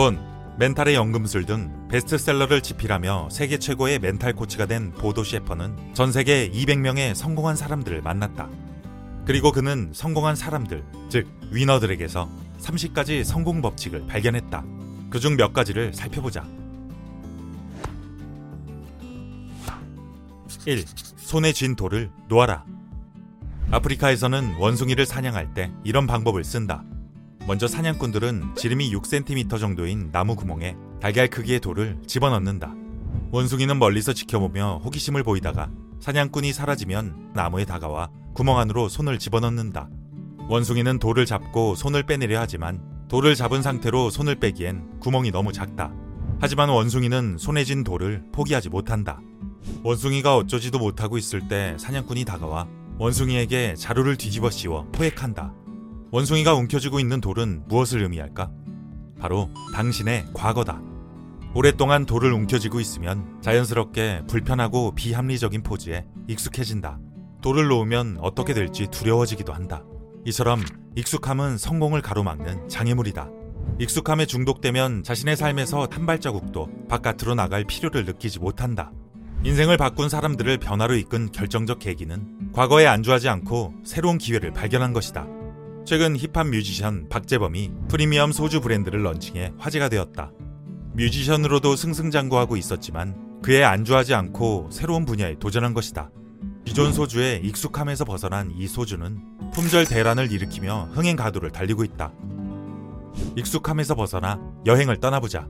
돈, 멘탈의 연금술 등 베스트셀러를 집필하며 세계 최고의 멘탈 코치가 된 보도 셰퍼는 전 세계 200명의 성공한 사람들을 만났다. 그리고 그는 성공한 사람들, 즉 위너들에게서 30가지 성공 법칙을 발견했다. 그중 몇 가지를 살펴보자. 1. 손에 쥔 돌을 놓아라. 아프리카에서는 원숭이를 사냥할 때 이런 방법을 쓴다. 먼저 사냥꾼들은 지름이 6cm 정도인 나무 구멍에 달걀 크기의 돌을 집어넣는다. 원숭이는 멀리서 지켜보며 호기심을 보이다가 사냥꾼이 사라지면 나무에 다가와 구멍 안으로 손을 집어넣는다. 원숭이는 돌을 잡고 손을 빼내려 하지만 돌을 잡은 상태로 손을 빼기엔 구멍이 너무 작다. 하지만 원숭이는 손에 쥔 돌을 포기하지 못한다. 원숭이가 어쩌지도 못하고 있을 때 사냥꾼이 다가와 원숭이에게 자루를 뒤집어 씌워 포획한다. 원숭이가 움켜쥐고 있는 돌은 무엇을 의미할까? 바로 당신의 과거다. 오랫동안 돌을 움켜쥐고 있으면 자연스럽게 불편하고 비합리적인 포즈에 익숙해진다. 돌을 놓으면 어떻게 될지 두려워지기도 한다. 이처럼 익숙함은 성공을 가로막는 장애물이다. 익숙함에 중독되면 자신의 삶에서 한 발자국도 바깥으로 나갈 필요를 느끼지 못한다. 인생을 바꾼 사람들을 변화로 이끈 결정적 계기는 과거에 안주하지 않고 새로운 기회를 발견한 것이다. 최근 힙합 뮤지션 박재범이 프리미엄 소주 브랜드를 런칭해 화제가 되었다. 뮤지션으로도 승승장구하고 있었지만 그에 안주하지 않고 새로운 분야에 도전한 것이다. 기존 소주에 익숙함에서 벗어난 이 소주는 품절 대란을 일으키며 흥행 가도를 달리고 있다. 익숙함에서 벗어나 여행을 떠나보자.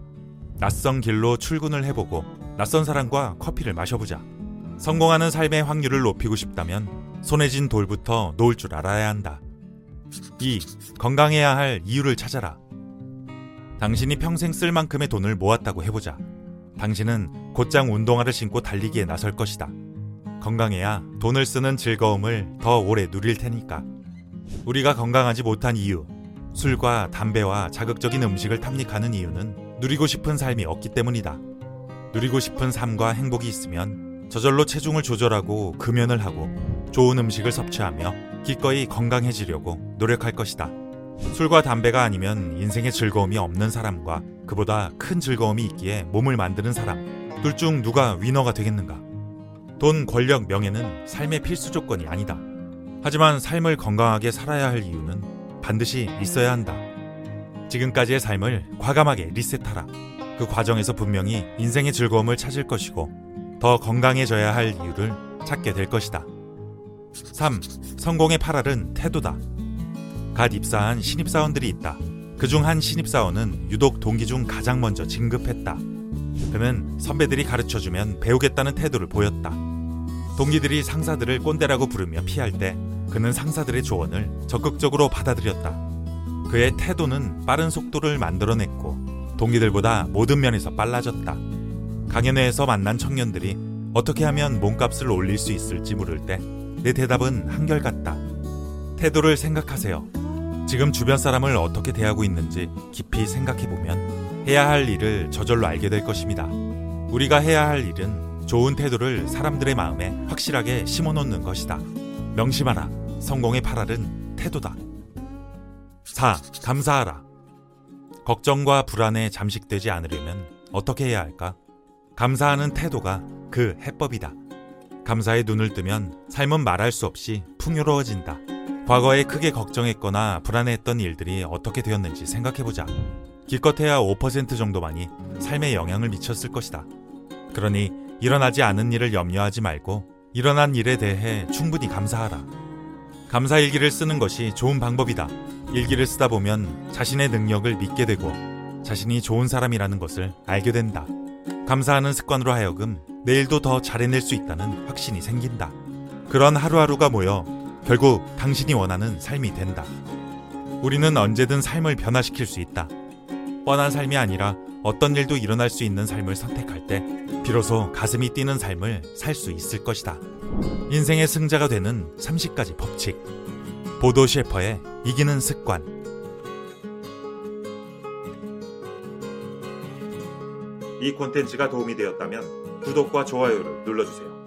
낯선 길로 출근을 해보고 낯선 사람과 커피를 마셔보자. 성공하는 삶의 확률을 높이고 싶다면 손에 쥔 돌부터 놓을 줄 알아야 한다. 2. 건강해야 할 이유를 찾아라. 당신이 평생 쓸 만큼의 돈을 모았다고 해보자. 당신은 곧장 운동화를 신고 달리기에 나설 것이다. 건강해야 돈을 쓰는 즐거움을 더 오래 누릴 테니까. 우리가 건강하지 못한 이유, 술과 담배와 자극적인 음식을 탐닉하는 이유는 누리고 싶은 삶이 없기 때문이다. 누리고 싶은 삶과 행복이 있으면 저절로 체중을 조절하고 금연을 하고 좋은 음식을 섭취하며 기꺼이 건강해지려고 노력할 것이다. 술과 담배가 아니면 인생의 즐거움이 없는 사람과 그보다 큰 즐거움이 있기에 몸을 만드는 사람. 둘 중 누가 위너가 되겠는가? 돈, 권력, 명예는 삶의 필수 조건이 아니다. 하지만 삶을 건강하게 살아야 할 이유는 반드시 있어야 한다. 지금까지의 삶을 과감하게 리셋하라. 그 과정에서 분명히 인생의 즐거움을 찾을 것이고 더 건강해져야 할 이유를 찾게 될 것이다. 3. 성공의 8알은 태도다. 갓 입사한 신입사원들이 있다. 그중 한 신입사원은 유독 동기 중 가장 먼저 진급했다. 그는 선배들이 가르쳐주면 배우겠다는 태도를 보였다. 동기들이 상사들을 꼰대라고 부르며 피할 때 그는 상사들의 조언을 적극적으로 받아들였다. 그의 태도는 빠른 속도를 만들어냈고 동기들보다 모든 면에서 빨라졌다. 강연회에서 만난 청년들이 어떻게 하면 몸값을 올릴 수 있을지 물을 때 내 대답은 한결같다. 태도를 생각하세요. 지금 주변 사람을 어떻게 대하고 있는지 깊이 생각해보면 해야 할 일을 저절로 알게 될 것입니다. 우리가 해야 할 일은 좋은 태도를 사람들의 마음에 확실하게 심어놓는 것이다. 명심하라. 성공의 8알은 태도다. 4. 감사하라. 걱정과 불안에 잠식되지 않으려면 어떻게 해야 할까? 감사하는 태도가 그 해법이다. 감사의 눈을 뜨면 삶은 말할 수 없이 풍요로워진다. 과거에 크게 걱정했거나 불안해했던 일들이 어떻게 되었는지 생각해보자. 기껏해야 5% 정도만이 삶에 영향을 미쳤을 것이다. 그러니 일어나지 않은 일을 염려하지 말고 일어난 일에 대해 충분히 감사하라. 감사 일기를 쓰는 것이 좋은 방법이다. 일기를 쓰다 보면 자신의 능력을 믿게 되고 자신이 좋은 사람이라는 것을 알게 된다. 감사하는 습관으로 하여금 내일도 더 잘해낼 수 있다는 확신이 생긴다. 그런 하루하루가 모여 결국 당신이 원하는 삶이 된다. 우리는 언제든 삶을 변화시킬 수 있다. 뻔한 삶이 아니라 어떤 일도 일어날 수 있는 삶을 선택할 때 비로소 가슴이 뛰는 삶을 살 수 있을 것이다. 인생의 승자가 되는 30가지 법칙. 보도 셰퍼의 이기는 습관. 이 콘텐츠가 도움이 되었다면 구독과 좋아요를 눌러주세요.